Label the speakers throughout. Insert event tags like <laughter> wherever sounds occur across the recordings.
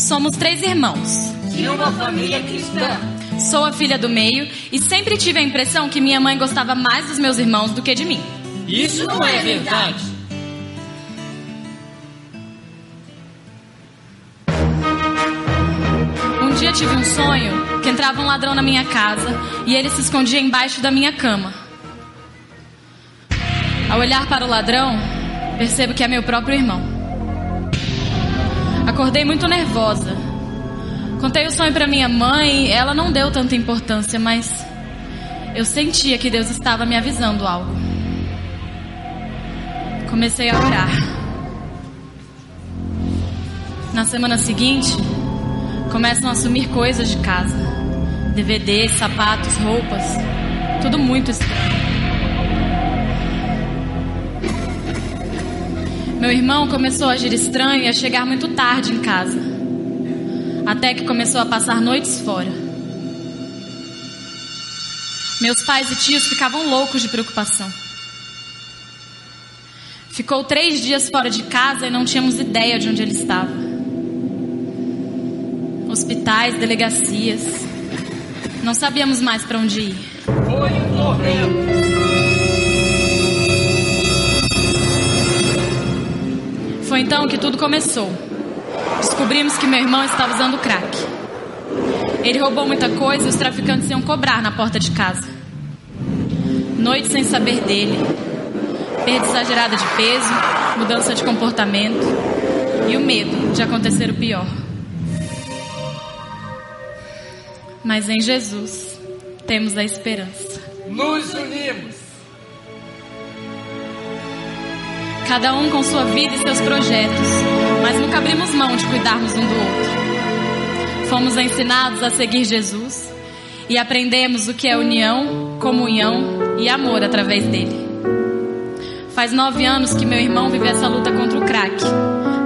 Speaker 1: Somos três irmãos.
Speaker 2: De uma família cristã.
Speaker 1: Sou a filha do meio e sempre tive a impressão que minha mãe gostava mais dos meus irmãos do que de mim.
Speaker 2: Isso não é verdade.
Speaker 1: Um dia tive um sonho que entrava um ladrão na minha casa e ele se escondia embaixo da minha cama. Ao olhar para o ladrão, percebo que é meu próprio irmão. Acordei muito nervosa. Contei o sonho para minha mãe, ela não deu tanta importância, mas eu sentia que Deus estava me avisando algo. Comecei a orar. Na semana seguinte, começam a sumir coisas de casa: DVDs, sapatos, roupas. Tudo muito estranho. Meu irmão começou a agir estranho e a chegar muito tarde em casa. Até que começou a passar noites fora. Meus pais e tios ficavam loucos de preocupação. Ficou três dias fora de casa e não tínhamos ideia de onde ele estava. Hospitais, delegacias. Não sabíamos mais para onde ir.
Speaker 2: Foi um tormento.
Speaker 1: Então que tudo começou. Descobrimos que meu irmão estava usando crack. Ele roubou muita coisa e os traficantes iam cobrar na porta de casa. Noite sem saber dele, perda exagerada de peso, mudança de comportamento e o medo de acontecer o pior. Mas em Jesus temos a esperança.
Speaker 2: Nos unimos.
Speaker 1: Cada um com sua vida e seus projetos, mas nunca abrimos mão de cuidarmos um do outro. Fomos ensinados a seguir Jesus e aprendemos o que é união, comunhão e amor através dele. Faz nove anos que meu irmão vive essa luta contra o crack,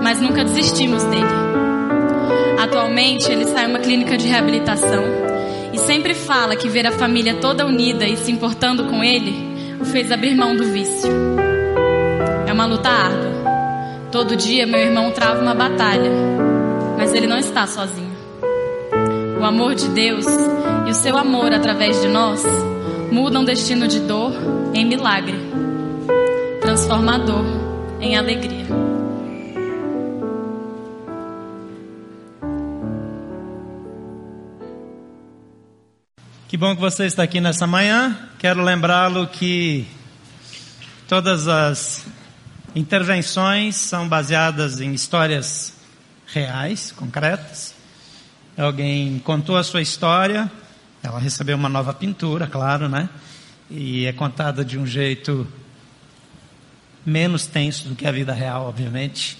Speaker 1: mas nunca desistimos dele. Atualmente ele sai uma clínica de reabilitação e sempre fala que ver a família toda unida e se importando com ele o fez abrir mão do vício. Uma luta árdua. Todo dia meu irmão trava uma batalha, mas ele não está sozinho. O amor de Deus e o seu amor através de nós mudam destino de dor em milagre, transformador em alegria.
Speaker 3: Que bom que você está aqui nessa manhã. Quero lembrá-lo que todas as intervenções são baseadas em histórias reais, concretas. Alguém contou a sua história, ela recebeu uma nova pintura, claro, né? E é contada de um jeito menos tenso do que a vida real, obviamente.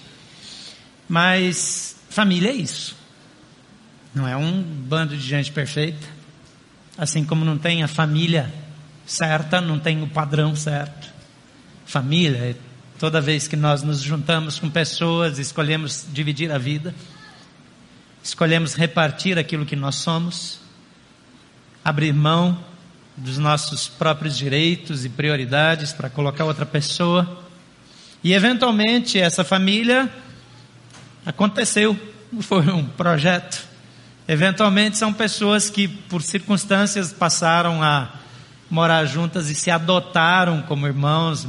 Speaker 3: Mas família é isso. Não é um bando de gente perfeita. Assim como não tem a família certa, não tem o padrão certo. Família é toda vez que nós nos juntamos com pessoas, escolhemos dividir a vida, escolhemos repartir aquilo que nós somos, abrir mão dos nossos próprios direitos e prioridades para colocar outra pessoa. E eventualmente essa família aconteceu, foi um projeto. Eventualmente são pessoas que por circunstâncias passaram a morar juntas e se adotaram como irmãos,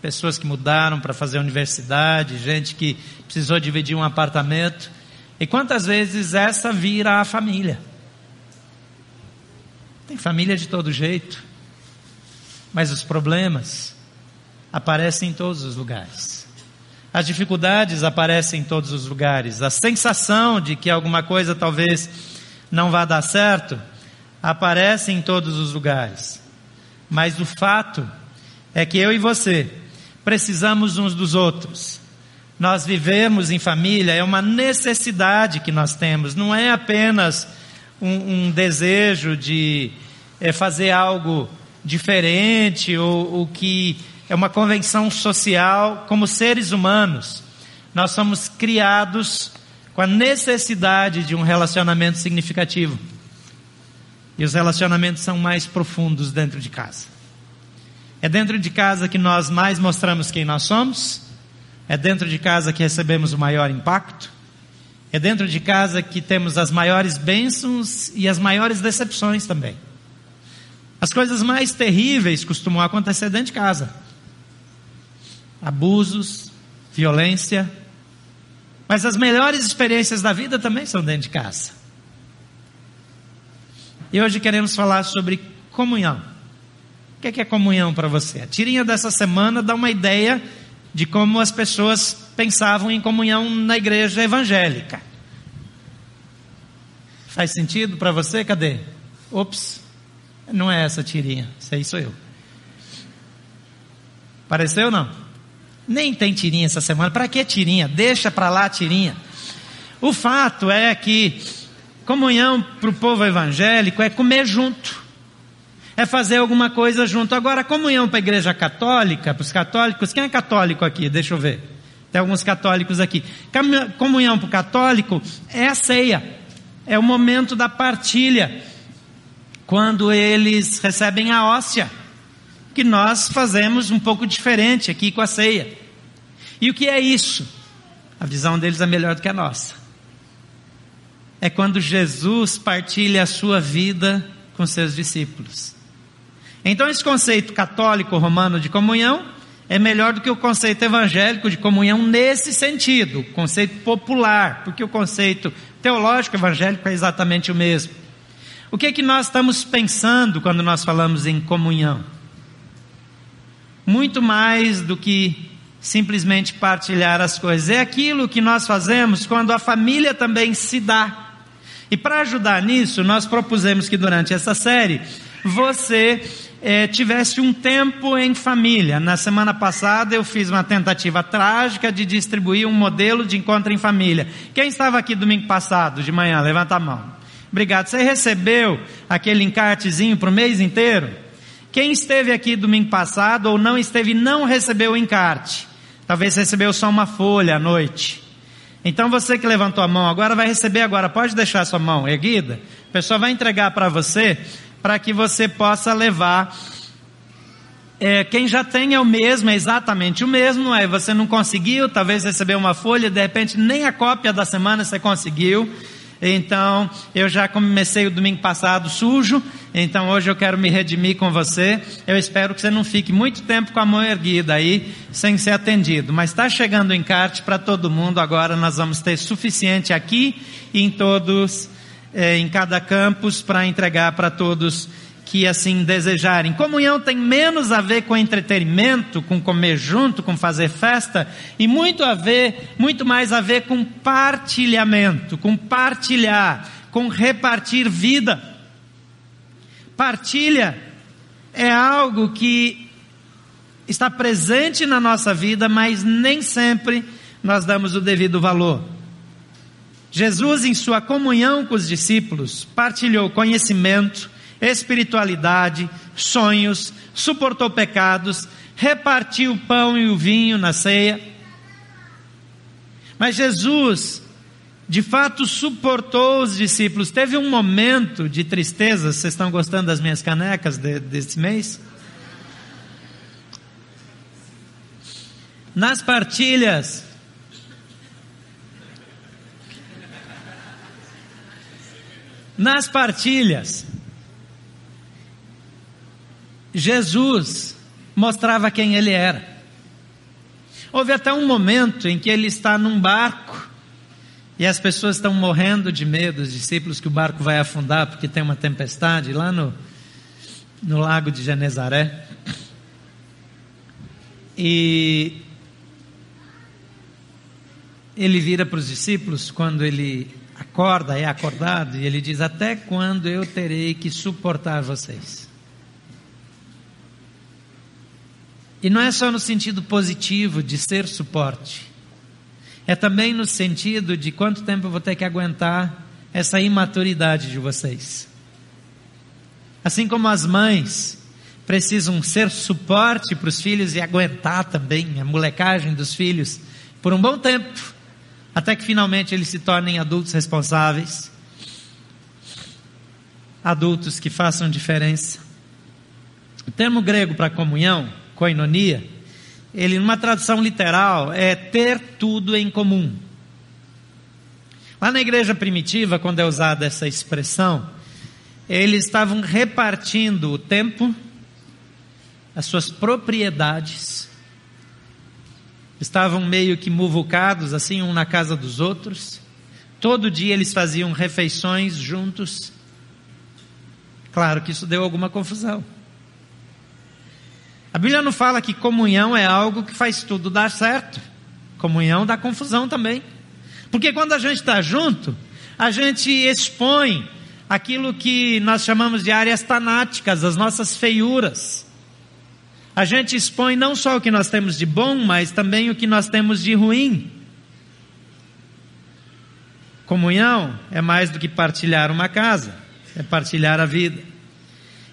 Speaker 3: pessoas que mudaram para fazer universidade, gente que precisou dividir um apartamento. E quantas vezes essa vira a família? Tem família de todo jeito, mas os problemas aparecem em todos os lugares. As dificuldades aparecem em todos os lugares. A sensação de que alguma coisa talvez não vá dar certo aparece em todos os lugares. Mas o fato é que eu e você precisamos uns dos outros. Nós vivemos em família, é uma necessidade que nós temos, não é apenas um, um desejo de é, fazer algo diferente ou, ou que é uma convenção social como seres humanos. Nós somos criados com a necessidade de um relacionamento significativo. E os relacionamentos são mais profundos dentro de casa. É dentro de casa que nós mais mostramos quem nós somos. É dentro de casa que recebemos o maior impacto. É dentro de casa que temos as maiores bênçãos e as maiores decepções também. As coisas mais terríveis costumam acontecer dentro de casa: abusos, violência. Mas as melhores experiências da vida também são dentro de casa. E hoje queremos falar sobre comunhão. O que é, comunhão para você? A tirinha dessa semana dá uma ideia de como as pessoas pensavam em comunhão na igreja evangélica. Faz sentido para você? Cadê? Ops, não é essa tirinha, isso aí sou eu. Pareceu não? Nem tem tirinha essa semana. Para que tirinha? Deixa para lá tirinha. O fato é que comunhão para o povo evangélico é comer junto é fazer alguma coisa junto. Agora, comunhão para a igreja católica, para os católicos, quem é católico aqui? Deixa eu ver. Tem alguns católicos aqui. Comunhão para o católico é a ceia, é o momento da partilha, quando eles recebem a hóstia, que nós fazemos um pouco diferente aqui com a ceia. E o que é isso? A visão deles é melhor do que a nossa. É quando Jesus partilha a sua vida com seus discípulos. Então, esse conceito católico romano de comunhão é melhor do que o conceito evangélico de comunhão nesse sentido, conceito popular, porque o conceito teológico evangélico é exatamente o mesmo. O que é que nós estamos pensando quando nós falamos em comunhão? Muito mais do que simplesmente partilhar as coisas, é aquilo que nós fazemos quando a família também se dá. E para ajudar nisso, nós propusemos que durante essa série você é, tivesse um tempo em família. Na semana passada eu fiz uma tentativa trágica de distribuir um modelo de encontro em família. Quem estava aqui domingo passado, de manhã? Levanta a mão. Obrigado. Você recebeu aquele encartezinho para o mês inteiro? Quem esteve aqui domingo passado ou não esteve não recebeu o encarte. Talvez recebeu só uma folha à noite. Então você que levantou a mão agora vai receber agora. Pode deixar sua mão erguida. A pessoa vai entregar para você para que você possa levar. É, quem já tem é o mesmo, é exatamente o mesmo, aí você não conseguiu, talvez recebeu uma folha, de repente nem a cópia da semana você conseguiu. Então, eu já comecei o domingo passado sujo, então hoje eu quero me redimir com você. Eu espero que você não fique muito tempo com a mão erguida aí, sem ser atendido. Mas está chegando o encarte para todo mundo, agora nós vamos ter suficiente aqui e em todos é, em cada campus para entregar para todos que assim desejarem. Comunhão tem menos a ver com entretenimento, com comer junto, com fazer festa, e muito a ver, muito mais a ver com partilhamento, com partilhar, com repartir vida. Partilha é algo que está presente na nossa vida, mas nem sempre nós damos o devido valor. Jesus, em sua comunhão com os discípulos, partilhou conhecimento, espiritualidade, sonhos, suportou pecados, repartiu o pão e o vinho na ceia. Mas Jesus, de fato, suportou os discípulos. Teve um momento de tristeza. Vocês estão gostando das minhas canecas de, desse mês? Nas partilhas, Nas partilhas, Jesus mostrava quem ele era. Houve até um momento em que ele está num barco e as pessoas estão morrendo de medo, os discípulos, que o barco vai afundar porque tem uma tempestade lá no, no lago de Genezaré. E ele vira para os discípulos quando ele acorda, é acordado, e ele diz: Até quando eu terei que suportar vocês? E não é só no sentido positivo de ser suporte, é também no sentido de quanto tempo eu vou ter que aguentar essa imaturidade de vocês. Assim como as mães precisam ser suporte para os filhos e aguentar também a molecagem dos filhos por um bom tempo até que finalmente eles se tornem adultos responsáveis, adultos que façam diferença. O termo grego para comunhão, koinonia, ele numa tradução literal é ter tudo em comum. Lá na igreja primitiva, quando é usada essa expressão, eles estavam repartindo o tempo, as suas propriedades, estavam meio que muvucados, assim, um na casa dos outros. Todo dia eles faziam refeições juntos. Claro que isso deu alguma confusão. A Bíblia não fala que comunhão é algo que faz tudo dar certo. Comunhão dá confusão também. Porque quando a gente está junto, a gente expõe aquilo que nós chamamos de áreas tanáticas, as nossas feiuras. A gente expõe não só o que nós temos de bom, mas também o que nós temos de ruim. Comunhão é mais do que partilhar uma casa, é partilhar a vida.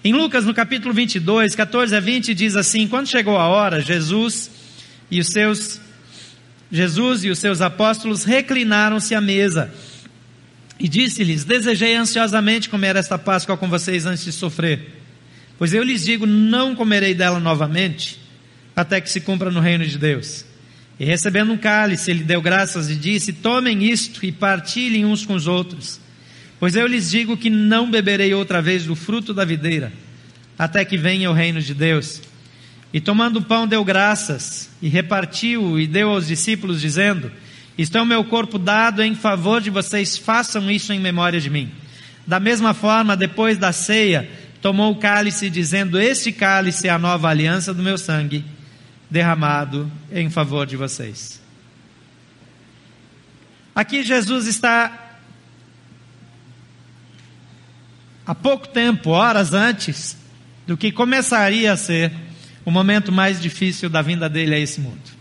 Speaker 3: Em Lucas, no capítulo 22, 14 a 20, diz assim: Quando chegou a hora, Jesus e os seus Jesus e os seus apóstolos reclinaram-se à mesa e disse-lhes: Desejei ansiosamente comer esta Páscoa com vocês antes de sofrer. Pois eu lhes digo: não comerei dela novamente, até que se cumpra no reino de Deus. E recebendo um cálice, ele deu graças e disse: Tomem isto e partilhem uns com os outros. Pois eu lhes digo que não beberei outra vez do fruto da videira, até que venha o reino de Deus. E tomando o pão, deu graças, e repartiu e deu aos discípulos, dizendo: Isto é o meu corpo dado em favor de vocês, façam isso em memória de mim. Da mesma forma, depois da ceia, tomou o cálice, dizendo: Este cálice é a nova aliança do meu sangue, derramado em favor de vocês. Aqui Jesus está há pouco tempo, horas antes do que começaria a ser o momento mais difícil da vinda dele a esse mundo.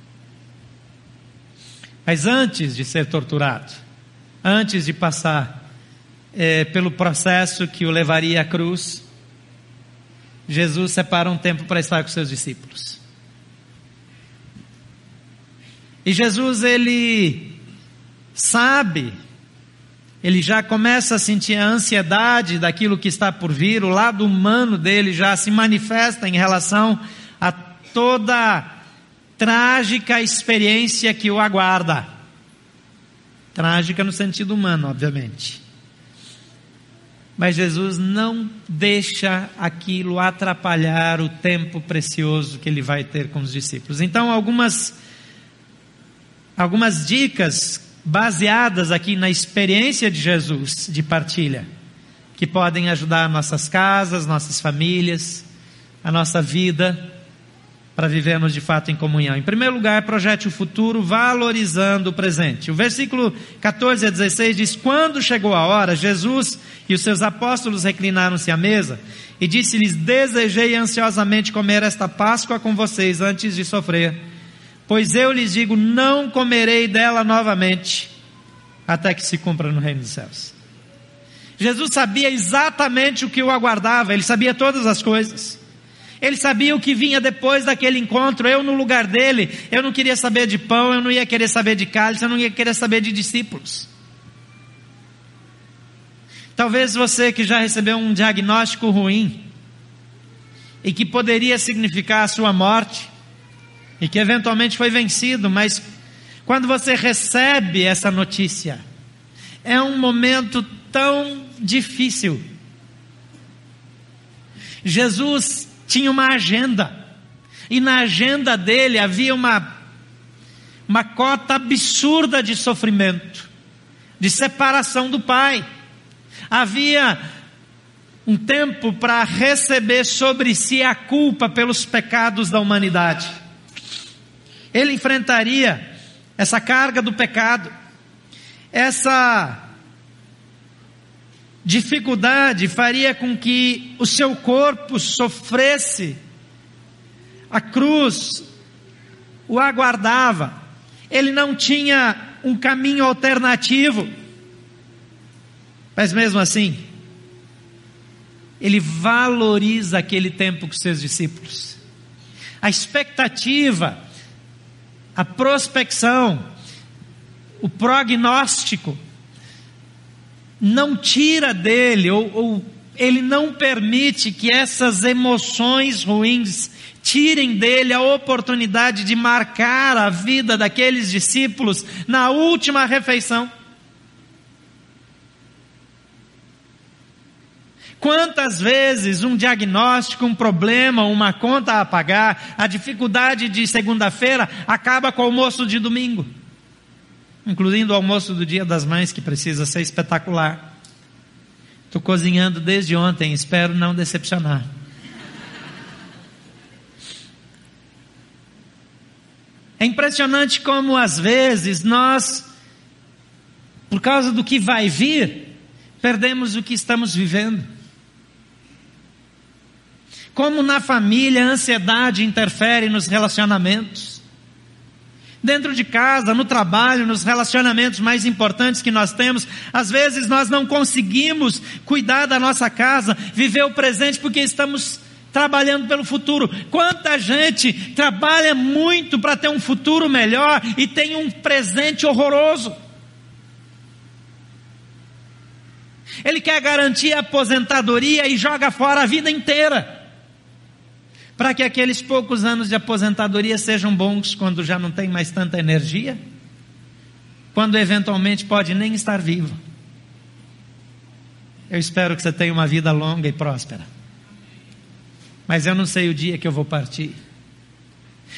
Speaker 3: Mas antes de ser torturado, antes de passar é, pelo processo que o levaria à cruz, Jesus separa um tempo para estar com seus discípulos. E Jesus, ele sabe, ele já começa a sentir a ansiedade daquilo que está por vir, o lado humano dele já se manifesta em relação a toda trágica experiência que o aguarda. Trágica no sentido humano, obviamente. Mas Jesus não deixa aquilo atrapalhar o tempo precioso que ele vai ter com os discípulos. Então, algumas, algumas dicas baseadas aqui na experiência de Jesus de partilha, que podem ajudar nossas casas, nossas famílias, a nossa vida para vivermos de fato em comunhão. Em primeiro lugar, projete o futuro valorizando o presente. O versículo 14 a 16 diz: Quando chegou a hora, Jesus e os seus apóstolos reclinaram-se à mesa e disse-lhes: Desejei ansiosamente comer esta Páscoa com vocês antes de sofrer. Pois eu lhes digo: Não comerei dela novamente, até que se cumpra no reino dos céus. Jesus sabia exatamente o que o aguardava, ele sabia todas as coisas. Ele sabia o que vinha depois daquele encontro. Eu, no lugar dele, eu não queria saber de pão, eu não ia querer saber de cálice, eu não ia querer saber de discípulos. Talvez você que já recebeu um diagnóstico ruim e que poderia significar a sua morte e que eventualmente foi vencido, mas quando você recebe essa notícia, é um momento tão difícil. Jesus tinha uma agenda. E na agenda dele havia uma, uma cota absurda de sofrimento, de separação do Pai. Havia um tempo para receber sobre si a culpa pelos pecados da humanidade. Ele enfrentaria essa carga do pecado, essa dificuldade faria com que o seu corpo sofresse. A cruz o aguardava. Ele não tinha um caminho alternativo. Mas mesmo assim, ele valoriza aquele tempo com seus discípulos. A expectativa, a prospecção, o prognóstico não tira dele, ou, ou ele não permite que essas emoções ruins tirem dele a oportunidade de marcar a vida daqueles discípulos na última refeição. Quantas vezes um diagnóstico, um problema, uma conta a pagar, a dificuldade de segunda-feira acaba com o almoço de domingo? Incluindo o almoço do Dia das Mães, que precisa ser espetacular. Estou cozinhando desde ontem, espero não decepcionar. É impressionante como às vezes nós, por causa do que vai vir, perdemos o que estamos vivendo. Como na família a ansiedade interfere nos relacionamentos. Dentro de casa, no trabalho, nos relacionamentos mais importantes que nós temos, às vezes nós não conseguimos cuidar da nossa casa, viver o presente porque estamos trabalhando pelo futuro. Quanta gente trabalha muito para ter um futuro melhor e tem um presente horroroso. Ele quer garantir a aposentadoria e joga fora a vida inteira para que aqueles poucos anos de aposentadoria sejam bons quando já não tem mais tanta energia, quando eventualmente pode nem estar vivo. Eu espero que você tenha uma vida longa e próspera. Mas eu não sei o dia que eu vou partir.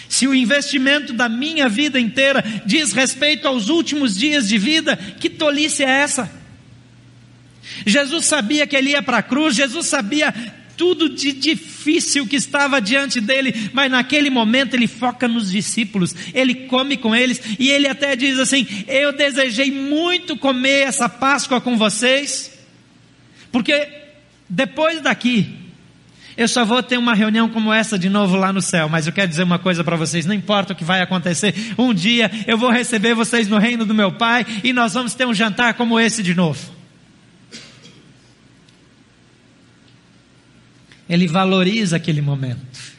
Speaker 3: Se o investimento da minha vida inteira diz respeito aos últimos dias de vida, que tolice é essa? Jesus sabia que ele ia para a cruz, Jesus sabia tudo de difícil que estava diante dele, mas naquele momento ele foca nos discípulos, ele come com eles e ele até diz assim: Eu desejei muito comer essa Páscoa com vocês, porque depois daqui eu só vou ter uma reunião como essa de novo lá no céu, mas eu quero dizer uma coisa para vocês: não importa o que vai acontecer, um dia eu vou receber vocês no reino do meu Pai e nós vamos ter um jantar como esse de novo. Ele valoriza aquele momento.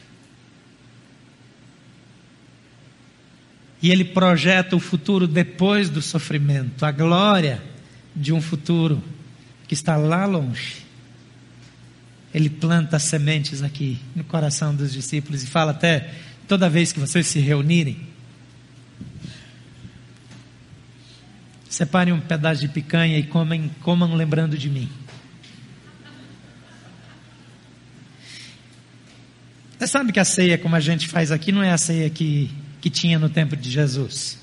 Speaker 3: E ele projeta o futuro depois do sofrimento, a glória de um futuro que está lá longe. Ele planta sementes aqui no coração dos discípulos e fala até toda vez que vocês se reunirem, separem um pedaço de picanha e comem, comam lembrando de mim. Você sabe que a ceia, como a gente faz aqui, não é a ceia que, que tinha no tempo de Jesus.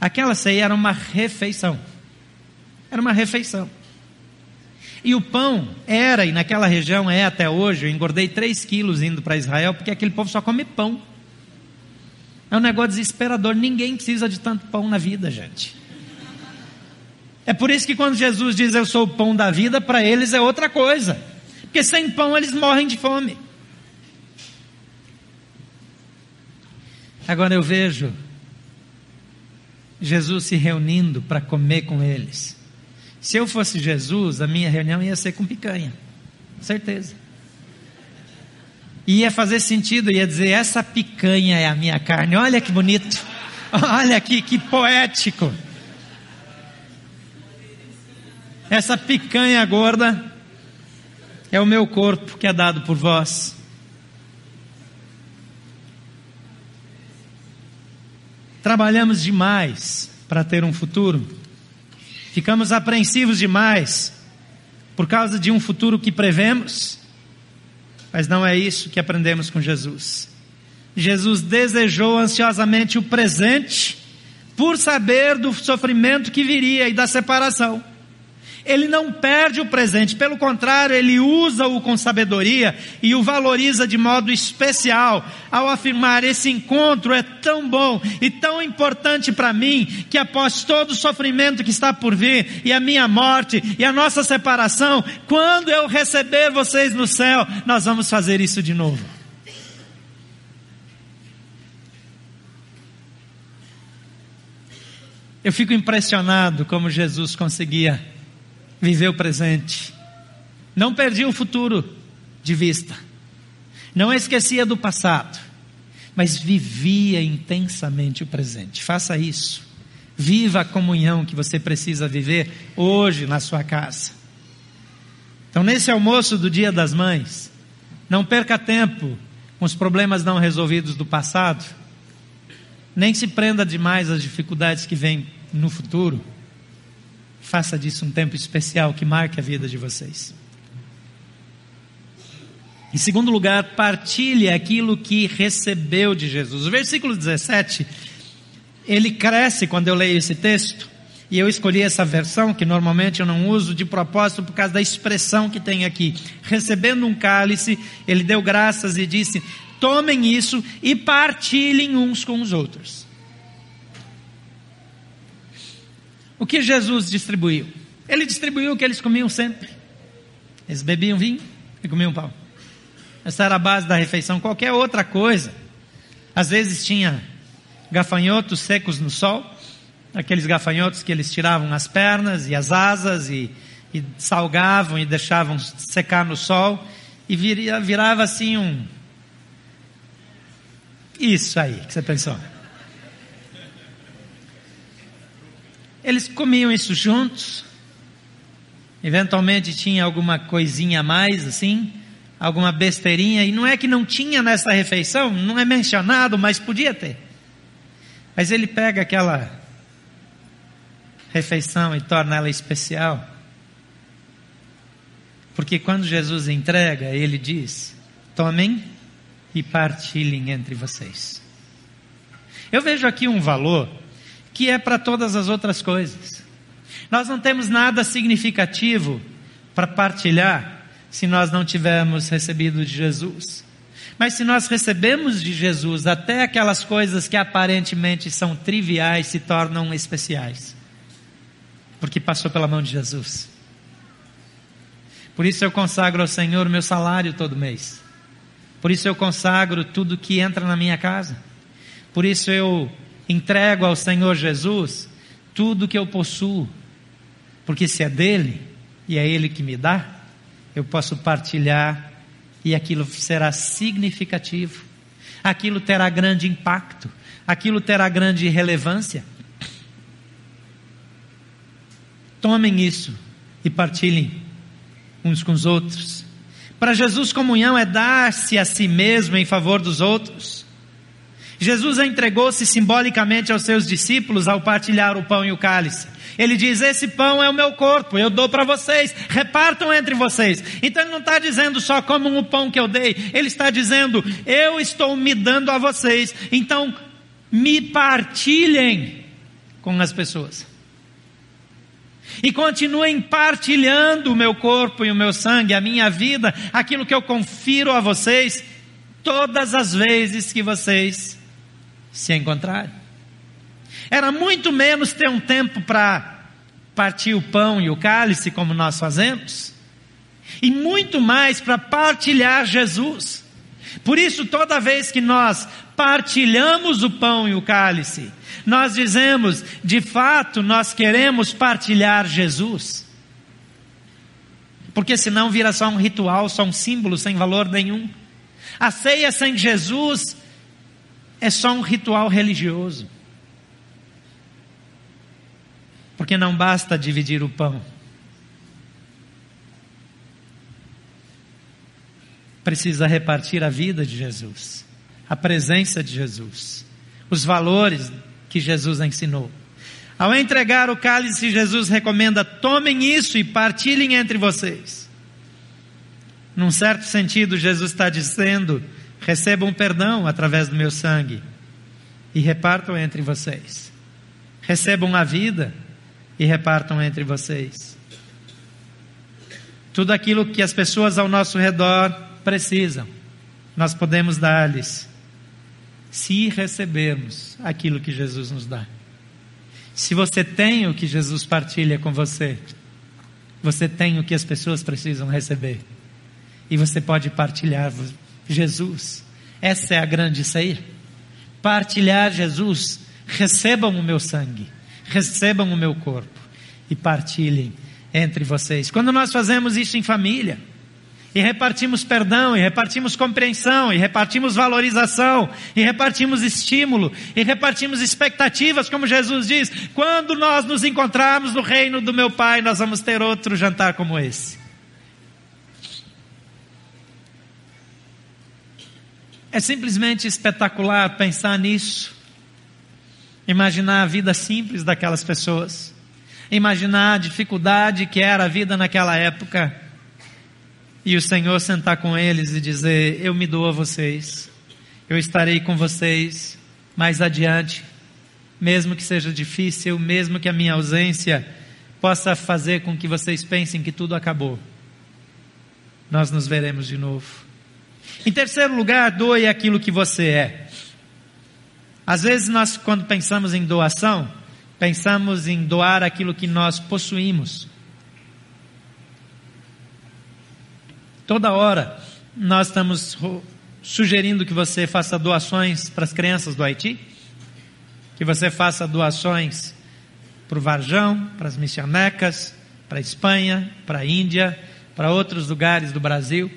Speaker 3: Aquela ceia era uma refeição. Era uma refeição. E o pão era, e naquela região é até hoje, eu engordei 3 quilos indo para Israel, porque aquele povo só come pão. É um negócio desesperador. Ninguém precisa de tanto pão na vida, gente. É por isso que quando Jesus diz eu sou o pão da vida, para eles é outra coisa. Porque sem pão eles morrem de fome. Agora eu vejo Jesus se reunindo para comer com eles. Se eu fosse Jesus, a minha reunião ia ser com picanha, certeza. Ia fazer sentido, ia dizer: essa picanha é a minha carne. Olha que bonito, <laughs> olha aqui que poético. Essa picanha gorda é o meu corpo que é dado por vós. Trabalhamos demais para ter um futuro. Ficamos apreensivos demais por causa de um futuro que prevemos. Mas não é isso que aprendemos com Jesus. Jesus desejou ansiosamente o presente por saber do sofrimento que viria e da separação ele não perde o presente, pelo contrário, ele usa-o com sabedoria e o valoriza de modo especial ao afirmar: esse encontro é tão bom e tão importante para mim que após todo o sofrimento que está por vir e a minha morte e a nossa separação, quando eu receber vocês no céu, nós vamos fazer isso de novo. Eu fico impressionado como Jesus conseguia viveu o presente. Não perdia o futuro de vista. Não esquecia do passado. Mas vivia intensamente o presente. Faça isso. Viva a comunhão que você precisa viver hoje na sua casa. Então, nesse almoço do Dia das Mães, não perca tempo com os problemas não resolvidos do passado, nem se prenda demais às dificuldades que vêm no futuro. Faça disso um tempo especial que marque a vida de vocês. Em segundo lugar, partilhe aquilo que recebeu de Jesus. O versículo 17, ele cresce quando eu leio esse texto. E eu escolhi essa versão, que normalmente eu não uso de propósito por causa da expressão que tem aqui. Recebendo um cálice, ele deu graças e disse: Tomem isso e partilhem uns com os outros. O que Jesus distribuiu? Ele distribuiu o que eles comiam sempre. Eles bebiam vinho e comiam pão. Essa era a base da refeição. Qualquer outra coisa. Às vezes tinha gafanhotos secos no sol, aqueles gafanhotos que eles tiravam as pernas e as asas e, e salgavam e deixavam secar no sol e virava assim um. Isso aí que você pensou. Eles comiam isso juntos. Eventualmente tinha alguma coisinha a mais assim, alguma besteirinha, e não é que não tinha nessa refeição, não é mencionado, mas podia ter. Mas ele pega aquela refeição e torna ela especial. Porque quando Jesus entrega, ele diz: tomem e partilhem entre vocês. Eu vejo aqui um valor que é para todas as outras coisas. Nós não temos nada significativo para partilhar se nós não tivermos recebido de Jesus. Mas se nós recebemos de Jesus, até aquelas coisas que aparentemente são triviais se tornam especiais. Porque passou pela mão de Jesus. Por isso eu consagro ao Senhor meu salário todo mês. Por isso eu consagro tudo que entra na minha casa. Por isso eu entrego ao Senhor Jesus tudo que eu possuo. Porque se é dele e é ele que me dá, eu posso partilhar e aquilo será significativo, aquilo terá grande impacto, aquilo terá grande relevância. Tomem isso e partilhem uns com os outros. Para Jesus, comunhão é dar-se a si mesmo em favor dos outros. Jesus entregou-se simbolicamente aos seus discípulos ao partilhar o pão e o cálice. Ele diz: Esse pão é o meu corpo, eu dou para vocês, repartam entre vocês. Então ele não está dizendo só como o pão que eu dei, ele está dizendo: Eu estou me dando a vocês, então me partilhem com as pessoas. E continuem partilhando o meu corpo e o meu sangue, a minha vida, aquilo que eu confiro a vocês, todas as vezes que vocês se encontrarem. Era muito menos ter um tempo para partir o pão e o cálice, como nós fazemos, e muito mais para partilhar Jesus. Por isso, toda vez que nós partilhamos o pão e o cálice, nós dizemos, de fato, nós queremos partilhar Jesus. Porque senão vira só um ritual, só um símbolo sem valor nenhum. A ceia sem Jesus é só um ritual religioso. Porque não basta dividir o pão. Precisa repartir a vida de Jesus, a presença de Jesus, os valores que Jesus ensinou. Ao entregar o cálice, Jesus recomenda: tomem isso e partilhem entre vocês. Num certo sentido, Jesus está dizendo: recebam perdão através do meu sangue e repartam entre vocês. Recebam a vida e repartam entre vocês. Tudo aquilo que as pessoas ao nosso redor precisam, nós podemos dar-lhes, se recebermos aquilo que Jesus nos dá. Se você tem o que Jesus partilha com você, você tem o que as pessoas precisam receber. E você pode partilhar Jesus. Essa é a grande ceia. Partilhar Jesus. Recebam o meu sangue, recebam o meu corpo e partilhem entre vocês. Quando nós fazemos isso em família, e repartimos perdão, e repartimos compreensão, e repartimos valorização, e repartimos estímulo, e repartimos expectativas, como Jesus diz: quando nós nos encontrarmos no reino do meu Pai, nós vamos ter outro jantar como esse. É simplesmente espetacular pensar nisso. Imaginar a vida simples daquelas pessoas. Imaginar a dificuldade que era a vida naquela época. e o Senhor sentar com eles e dizer: Eu me dou a vocês, eu estarei com vocês mais adiante, mesmo que seja difícil, mesmo que a minha ausência possa fazer com que vocês pensem que tudo acabou. Nós nos veremos de novo. Em terceiro lugar, doe aquilo que você é. Às vezes nós, quando pensamos em doação, pensamos em doar aquilo que nós possuímos. Toda hora nós estamos sugerindo que você faça doações para as crianças do Haiti, que você faça doações para o Varjão, para as missionecas, para a Espanha, para a Índia, para outros lugares do Brasil.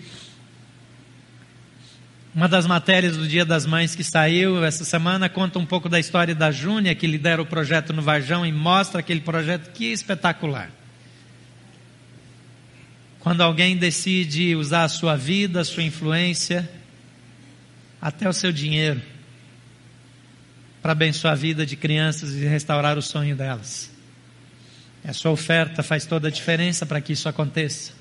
Speaker 3: Uma das matérias do Dia das Mães que saiu essa semana conta um pouco da história da Júnia, que lidera o projeto no Varjão e mostra aquele projeto que espetacular. Quando alguém decide usar a sua vida, a sua influência, até o seu dinheiro, para abençoar a vida de crianças e restaurar o sonho delas. A sua oferta faz toda a diferença para que isso aconteça.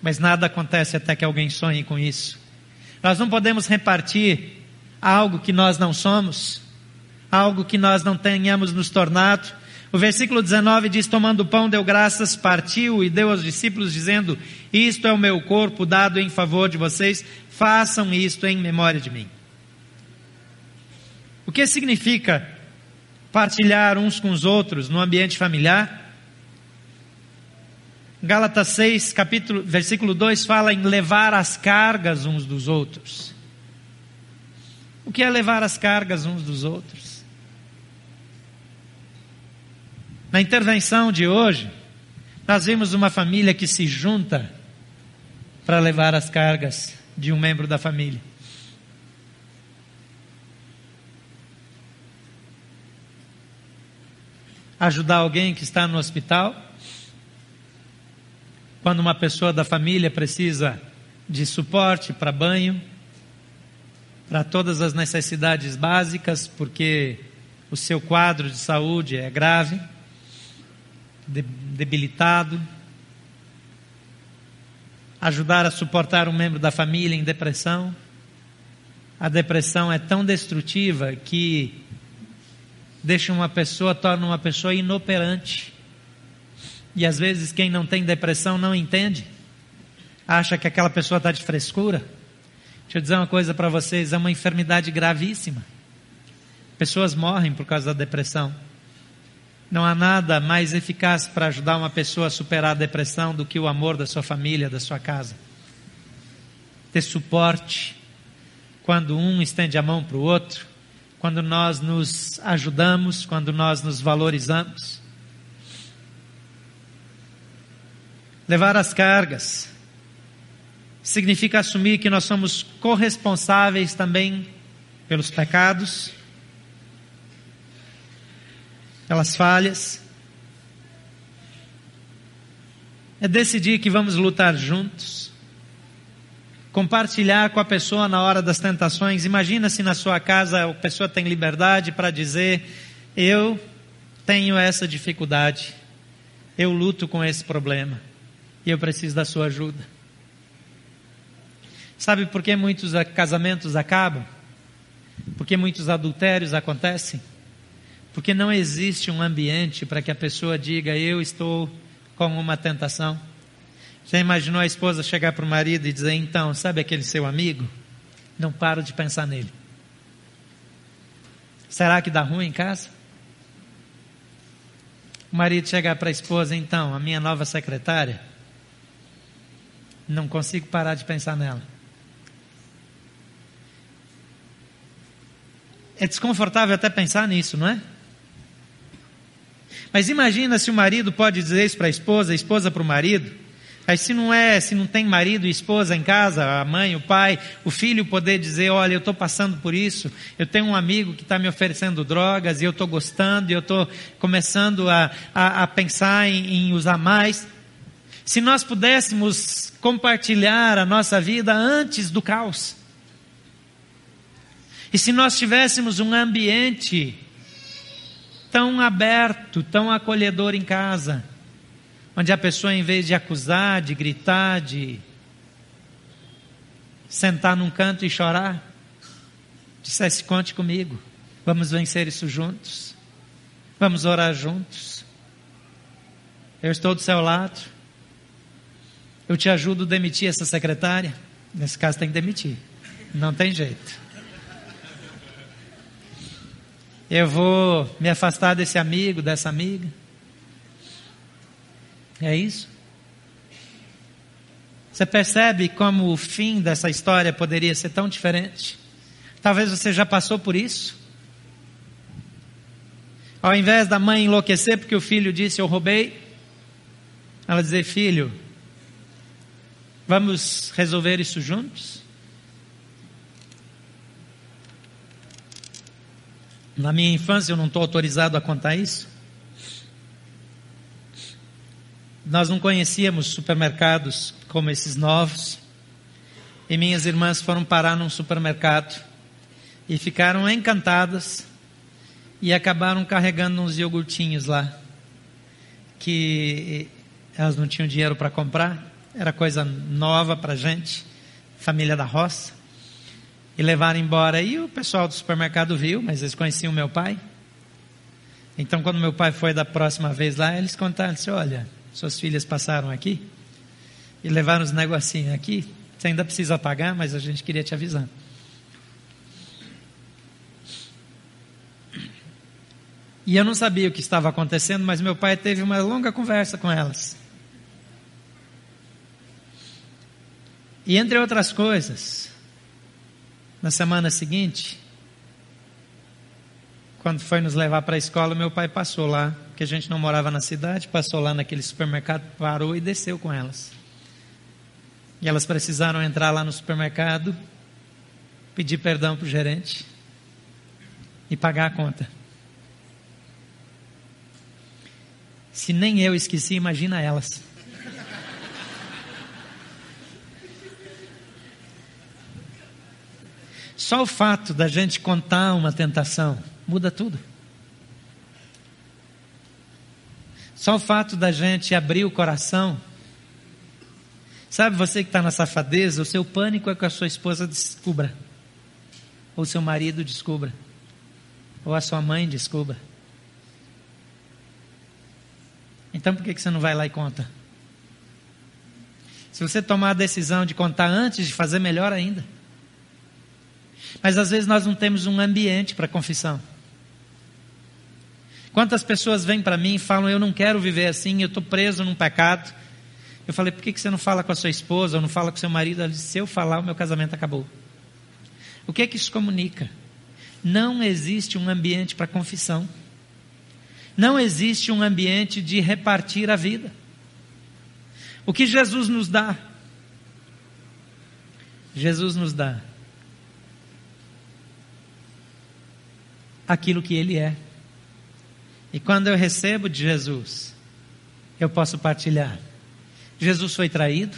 Speaker 3: Mas nada acontece até que alguém sonhe com isso. Nós não podemos repartir algo que nós não somos, algo que nós não tenhamos nos tornado. O versículo 19 diz: Tomando o pão, deu graças, partiu e deu aos discípulos, dizendo: Isto é o meu corpo dado em favor de vocês, façam isto em memória de mim. O que significa partilhar uns com os outros no ambiente familiar? Gálatas 6, capítulo, versículo 2 fala em levar as cargas uns dos outros. O que é levar as cargas uns dos outros? Na intervenção de hoje, nós vimos uma família que se junta para levar as cargas de um membro da família. Ajudar alguém que está no hospital quando uma pessoa da família precisa de suporte para banho, para todas as necessidades básicas, porque o seu quadro de saúde é grave, debilitado. Ajudar a suportar um membro da família em depressão. A depressão é tão destrutiva que deixa uma pessoa, torna uma pessoa inoperante. E às vezes quem não tem depressão não entende, acha que aquela pessoa está de frescura. Deixa eu dizer uma coisa para vocês: é uma enfermidade gravíssima. Pessoas morrem por causa da depressão. Não há nada mais eficaz para ajudar uma pessoa a superar a depressão do que o amor da sua família, da sua casa. Ter suporte quando um estende a mão para o outro, quando nós nos ajudamos, quando nós nos valorizamos. Levar as cargas significa assumir que nós somos corresponsáveis também pelos pecados, pelas falhas. É decidir que vamos lutar juntos. Compartilhar com a pessoa na hora das tentações. Imagina se na sua casa a pessoa tem liberdade para dizer: Eu tenho essa dificuldade, eu luto com esse problema e eu preciso da sua ajuda. Sabe por que muitos casamentos acabam? Porque muitos adultérios acontecem? Porque não existe um ambiente para que a pessoa diga: Eu estou com uma tentação. Já imaginou a esposa chegar para o marido e dizer: Então, sabe aquele seu amigo? Não paro de pensar nele. Será que dá ruim em casa? O marido chegar para a esposa: Então, a minha nova secretária não consigo parar de pensar nela. É desconfortável até pensar nisso, não é? Mas imagina se o marido pode dizer isso para a esposa, a esposa para o marido. Aí se não é, se não tem marido e esposa em casa, a mãe, o pai, o filho poder dizer, olha, eu estou passando por isso, eu tenho um amigo que está me oferecendo drogas e eu estou gostando e eu estou começando a, a, a pensar em, em usar mais. Se nós pudéssemos compartilhar a nossa vida antes do caos, e se nós tivéssemos um ambiente tão aberto, tão acolhedor em casa, onde a pessoa, em vez de acusar, de gritar, de sentar num canto e chorar, dissesse: Conte comigo, vamos vencer isso juntos, vamos orar juntos. Eu estou do seu lado, eu te ajudo a demitir essa secretária. Nesse caso, tem que demitir, não tem jeito. Eu vou me afastar desse amigo, dessa amiga. É isso? Você percebe como o fim dessa história poderia ser tão diferente? Talvez você já passou por isso. Ao invés da mãe enlouquecer porque o filho disse eu roubei, ela dizer: Filho, vamos resolver isso juntos? Na minha infância eu não estou autorizado a contar isso. Nós não conhecíamos supermercados como esses novos. E minhas irmãs foram parar num supermercado e ficaram encantadas e acabaram carregando uns iogurtinhos lá que elas não tinham dinheiro para comprar, era coisa nova para gente, família da roça, e levaram embora. E o pessoal do supermercado viu, mas eles conheciam meu pai. Então, quando meu pai foi da próxima vez lá, eles contaram: disse, Olha, suas filhas passaram aqui e levaram os negocinhos aqui. Você ainda precisa pagar, mas a gente queria te avisar. E eu não sabia o que estava acontecendo, mas meu pai teve uma longa conversa com elas. E entre outras coisas, na semana seguinte, quando foi nos levar para a escola, meu pai passou lá, que a gente não morava na cidade, passou lá naquele supermercado, parou e desceu com elas. E elas precisaram entrar lá no supermercado, pedir perdão para o gerente e pagar a conta. Se nem eu esqueci, imagina elas. Só o fato da gente contar uma tentação muda tudo. Só o fato da gente abrir o coração. Sabe, você que está na safadeza, o seu pânico é que a sua esposa descubra, ou seu marido descubra, ou a sua mãe descubra. Então por que, que você não vai lá e conta? Se você tomar a decisão de contar antes de fazer, melhor ainda. Mas às vezes nós não temos um ambiente para confissão. Quantas pessoas vêm para mim e falam: Eu não quero viver assim, eu estou preso num pecado. Eu falei: Por que você não fala com a sua esposa ou não fala com seu marido? Ela disse: Se eu falar, o meu casamento acabou. O que é que isso comunica? Não existe um ambiente para confissão. Não existe um ambiente de repartir a vida. O que Jesus nos dá? Jesus nos dá aquilo que Ele é. E quando eu recebo de Jesus, eu posso partilhar. Jesus foi traído,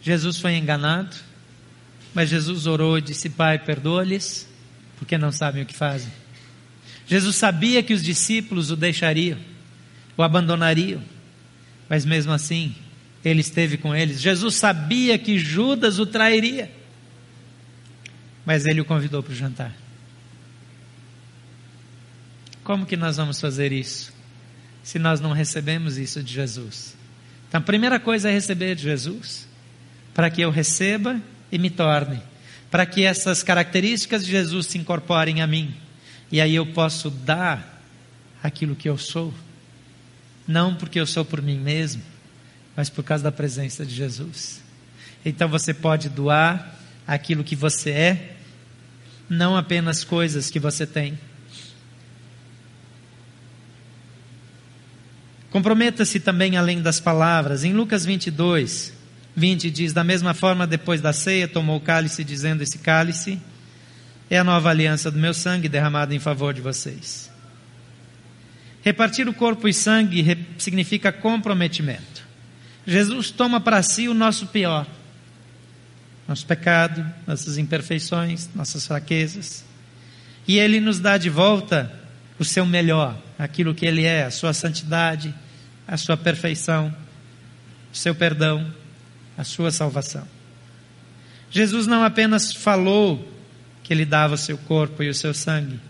Speaker 3: Jesus foi enganado, mas Jesus orou e disse: Pai, perdoa-lhes, porque não sabem o que fazem. Jesus sabia que os discípulos o deixariam, o abandonariam, mas mesmo assim, ele esteve com eles. Jesus sabia que Judas o trairia, mas ele o convidou para o jantar. Como que nós vamos fazer isso? Se nós não recebemos isso de Jesus. Então, a primeira coisa é receber de Jesus, para que eu receba e me torne, para que essas características de Jesus se incorporem a mim, e aí eu posso dar aquilo que eu sou, não porque eu sou por mim mesmo, mas por causa da presença de Jesus. Então você pode doar aquilo que você é, não apenas coisas que você tem. Comprometa-se também além das palavras. Em Lucas 22, 20 diz: Da mesma forma, depois da ceia, tomou o cálice, dizendo: Esse cálice é a nova aliança do meu sangue derramado em favor de vocês. Repartir o corpo e sangue significa comprometimento. Jesus toma para si o nosso pior, nosso pecado, nossas imperfeições, nossas fraquezas, e ele nos dá de volta o seu melhor, aquilo que Ele é, a sua santidade, a sua perfeição, o seu perdão, a sua salvação. Jesus não apenas falou que ele dava o seu corpo e o seu sangue,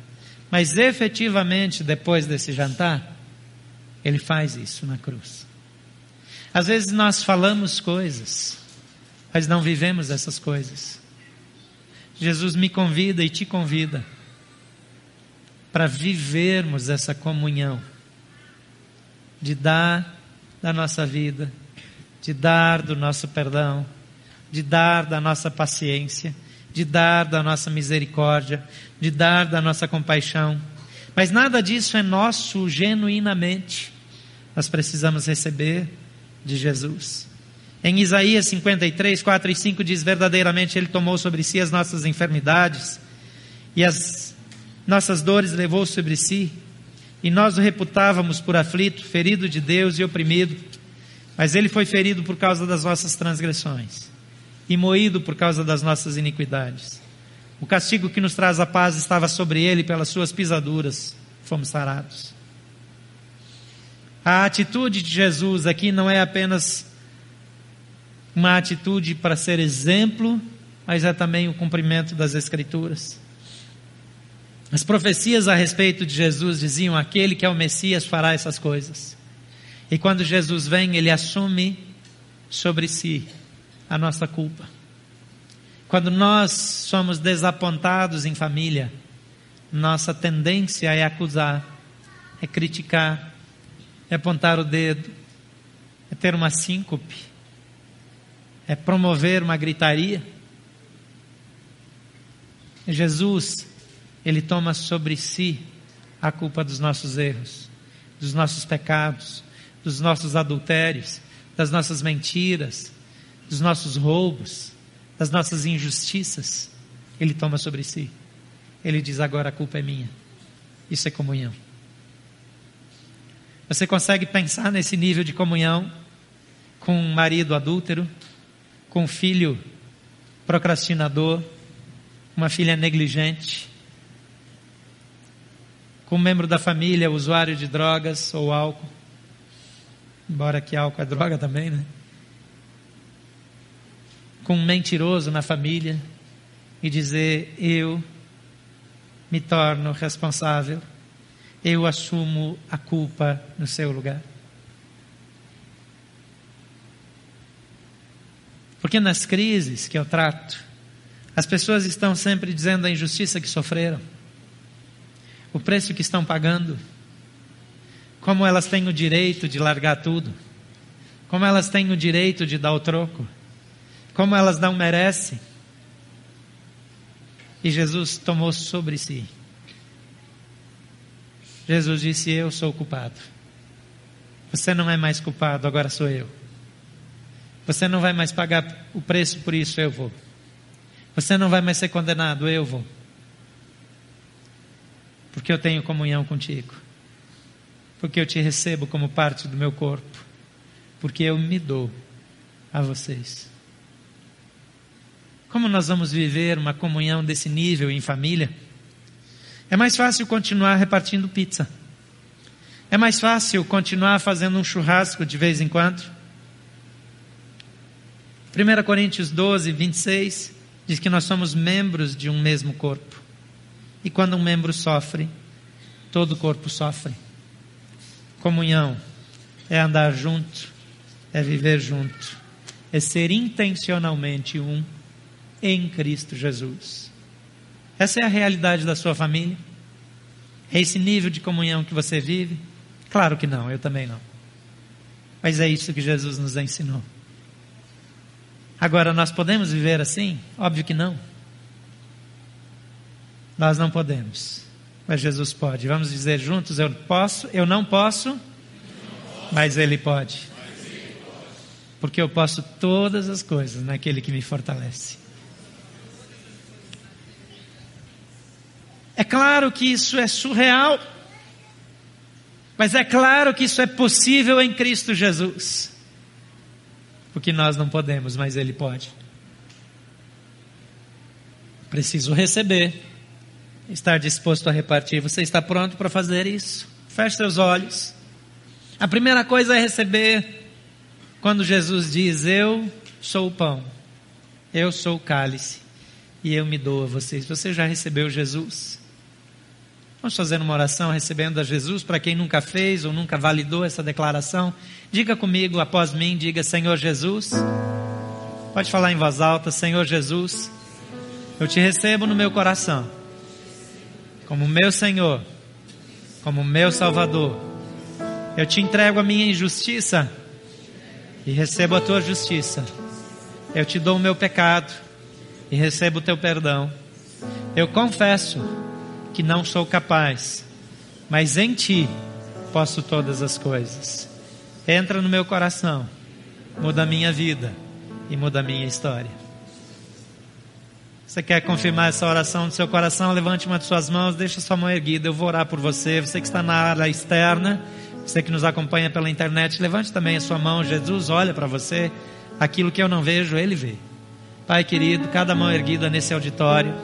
Speaker 3: mas efetivamente, depois desse jantar, ele faz isso na cruz. Às vezes nós falamos coisas, mas não vivemos essas coisas. Jesus me convida e te convida para vivermos essa comunhão, de dar da nossa vida, de dar do nosso perdão, de dar da nossa paciência, de dar da nossa misericórdia, de dar da nossa compaixão. Mas nada disso é nosso genuinamente. Nós precisamos receber de Jesus. Em Isaías 53, 4 e 5 diz: Verdadeiramente Ele tomou sobre si as nossas enfermidades e as nossas dores levou sobre si, e nós o reputávamos por aflito, ferido de Deus e oprimido, mas Ele foi ferido por causa das nossas transgressões e moído por causa das nossas iniquidades. O castigo que nos traz a paz estava sobre Ele, pelas Suas pisaduras fomos sarados. A atitude de Jesus aqui não é apenas uma atitude para ser exemplo, mas é também o cumprimento das Escrituras. As profecias a respeito de Jesus diziam: aquele que é o Messias fará essas coisas. E quando Jesus vem, ele assume sobre si a nossa culpa. Quando nós somos desapontados em família, nossa tendência é acusar, é criticar, é apontar o dedo, é ter uma síncope, é promover uma gritaria. Jesus, ele toma sobre si a culpa dos nossos erros, dos nossos pecados, dos nossos adultérios, das nossas mentiras, dos nossos roubos, das nossas injustiças. Ele toma sobre si. Ele diz: agora a culpa é minha. Isso é comunhão. Você consegue pensar nesse nível de comunhão com um marido adúltero, com um filho procrastinador, uma filha negligente, com um membro da família usuário de drogas ou álcool, embora que álcool é droga também, né? Com um mentiroso na família e dizer: Eu me torno responsável eu assumo a culpa no seu lugar. Porque nas crises que eu trato, as pessoas estão sempre dizendo a injustiça que sofreram, o preço que estão pagando, como elas têm o direito de largar tudo, como elas têm o direito de dar o troco, como elas não merecem. E Jesus tomou sobre si Jesus disse: Eu sou o culpado. Você não é mais culpado, agora sou eu. Você não vai mais pagar o preço por isso, eu vou. Você não vai mais ser condenado, eu vou. Porque eu tenho comunhão contigo. Porque eu te recebo como parte do meu corpo. Porque eu me dou a vocês. Como nós vamos viver uma comunhão desse nível em família? É mais fácil continuar repartindo pizza. É mais fácil continuar fazendo um churrasco de vez em quando. 1 Coríntios 12, 26 diz que nós somos membros de um mesmo corpo. E quando um membro sofre, todo o corpo sofre. Comunhão é andar junto, é viver junto, é ser intencionalmente um em Cristo Jesus. Essa é a realidade da sua família? É esse nível de comunhão que você vive? Claro que não, eu também não. Mas é isso que Jesus nos ensinou. Agora, nós podemos viver assim? Óbvio que não. Nós não podemos. Mas Jesus pode. Vamos dizer juntos: eu posso, eu não posso, mas Ele pode. Porque eu posso todas as coisas naquele que me fortalece. É claro que isso é surreal, mas é claro que isso é possível em Cristo Jesus. Porque nós não podemos, mas Ele pode. Preciso receber, estar disposto a repartir. Você está pronto para fazer isso? Feche seus olhos. A primeira coisa é receber quando Jesus diz: Eu sou o pão Eu sou o cálice e eu me dou a vocês. Você já recebeu Jesus? Vamos fazer uma oração recebendo a Jesus para quem nunca fez ou nunca validou essa declaração. Diga comigo após mim, diga Senhor Jesus. Pode falar em voz alta, Senhor Jesus. Eu te recebo no meu coração como meu Senhor, como meu Salvador. Eu te entrego a minha injustiça e recebo a tua justiça. Eu te dou o meu pecado e recebo o teu perdão. Eu confesso que não sou capaz, mas em ti posso todas as coisas. Entra no meu coração, muda a minha vida e muda a minha história. Você quer confirmar essa oração no seu coração? Levante uma de suas mãos, deixa sua mão erguida. Eu vou orar por você. Você que está na área externa, você que nos acompanha pela internet, levante também a sua mão. Jesus olha para você. Aquilo que eu não vejo, Ele vê. Pai querido, cada mão erguida nesse auditório,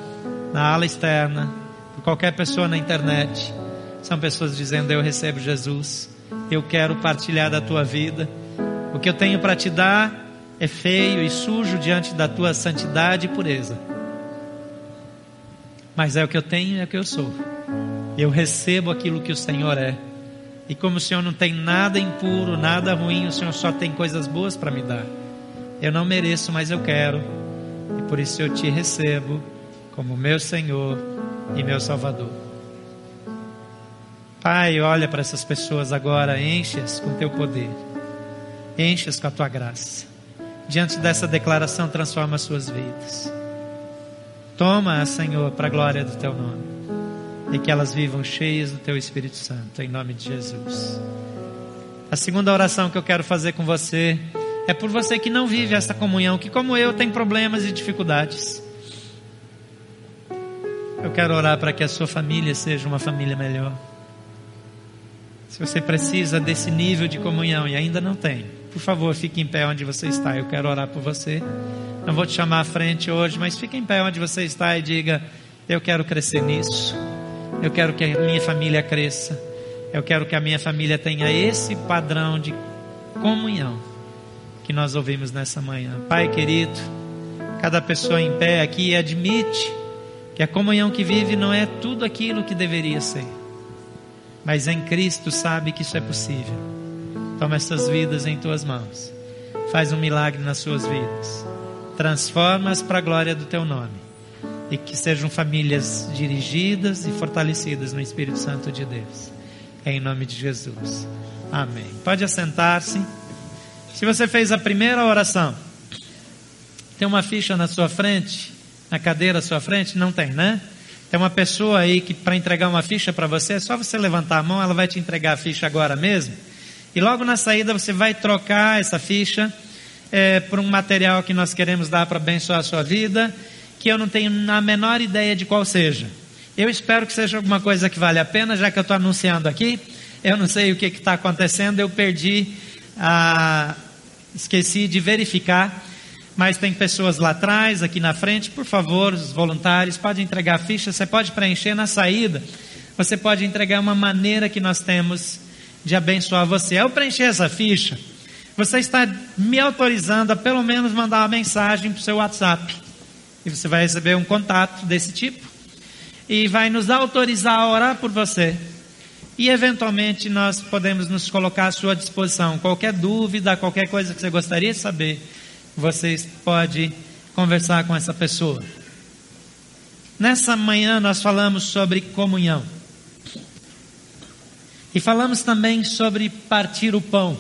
Speaker 3: na ala externa, por qualquer pessoa na internet, são pessoas dizendo: Eu recebo Jesus, eu quero partilhar da tua vida. O que eu tenho para te dar é feio e sujo diante da tua santidade e pureza mas é o que eu tenho, é o que eu sou. Eu recebo aquilo que o Senhor é. E como o Senhor não tem nada impuro, nada ruim, o Senhor só tem coisas boas para me dar. Eu não mereço, mas eu quero. E por isso eu te recebo como meu Senhor e meu Salvador. Pai, olha para essas pessoas agora, enche-as com teu poder, enche-as com a tua graça. Diante dessa declaração, transforma as suas vidas. Toma, Senhor, para a glória do teu nome. E que elas vivam cheias do teu Espírito Santo, em nome de Jesus. A segunda oração que eu quero fazer com você é por você que não vive essa comunhão, que como eu tem problemas e dificuldades. Eu quero orar para que a sua família seja uma família melhor. Se você precisa desse nível de comunhão e ainda não tem, por favor, fique em pé onde você está. Eu quero orar por você. Não vou te chamar à frente hoje, mas fique em pé onde você está e diga: Eu quero crescer nisso. Eu quero que a minha família cresça. Eu quero que a minha família tenha esse padrão de comunhão que nós ouvimos nessa manhã. Pai querido, cada pessoa em pé aqui admite que a comunhão que vive não é tudo aquilo que deveria ser, mas em Cristo sabe que isso é possível. Toma essas vidas em tuas mãos, faz um milagre nas suas vidas transforma-as para a glória do teu nome. E que sejam famílias dirigidas e fortalecidas no Espírito Santo de Deus. Em nome de Jesus. Amém. Pode assentar-se. Se você fez a primeira oração, tem uma ficha na sua frente, na cadeira à sua frente? Não tem, né? Tem uma pessoa aí que para entregar uma ficha para você, é só você levantar a mão, ela vai te entregar a ficha agora mesmo. E logo na saída você vai trocar essa ficha é, por um material que nós queremos dar para abençoar a sua vida, que eu não tenho a menor ideia de qual seja. Eu espero que seja alguma coisa que vale a pena, já que eu estou anunciando aqui. Eu não sei o que está acontecendo, eu perdi, a... esqueci de verificar, mas tem pessoas lá atrás, aqui na frente. Por favor, os voluntários, podem entregar a ficha, você pode preencher na saída. Você pode entregar uma maneira que nós temos de abençoar você. Ao preencher essa ficha, você está me autorizando a pelo menos mandar uma mensagem para o seu WhatsApp. E você vai receber um contato desse tipo. E vai nos autorizar a orar por você. E eventualmente nós podemos nos colocar à sua disposição. Qualquer dúvida, qualquer coisa que você gostaria de saber, você pode conversar com essa pessoa. Nessa manhã nós falamos sobre comunhão. E falamos também sobre partir o pão.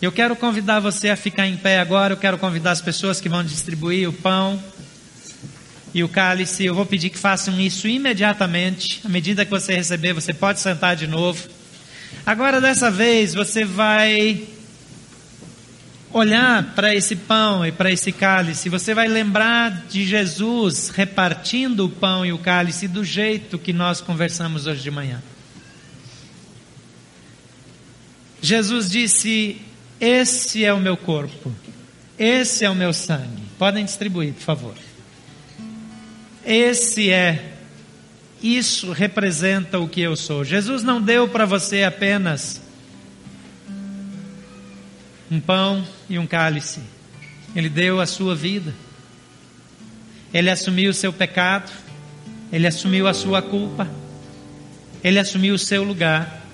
Speaker 3: Eu quero convidar você a ficar em pé agora. Eu quero convidar as pessoas que vão distribuir o pão e o cálice. Eu vou pedir que façam isso imediatamente. À medida que você receber, você pode sentar de novo. Agora, dessa vez, você vai olhar para esse pão e para esse cálice. Você vai lembrar de Jesus repartindo o pão e o cálice do jeito que nós conversamos hoje de manhã. Jesus disse: esse é o meu corpo. Esse é o meu sangue. Podem distribuir, por favor. Esse é, isso representa o que eu sou. Jesus não deu para você apenas um pão e um cálice. Ele deu a sua vida. Ele assumiu o seu pecado. Ele assumiu a sua culpa. Ele assumiu o seu lugar.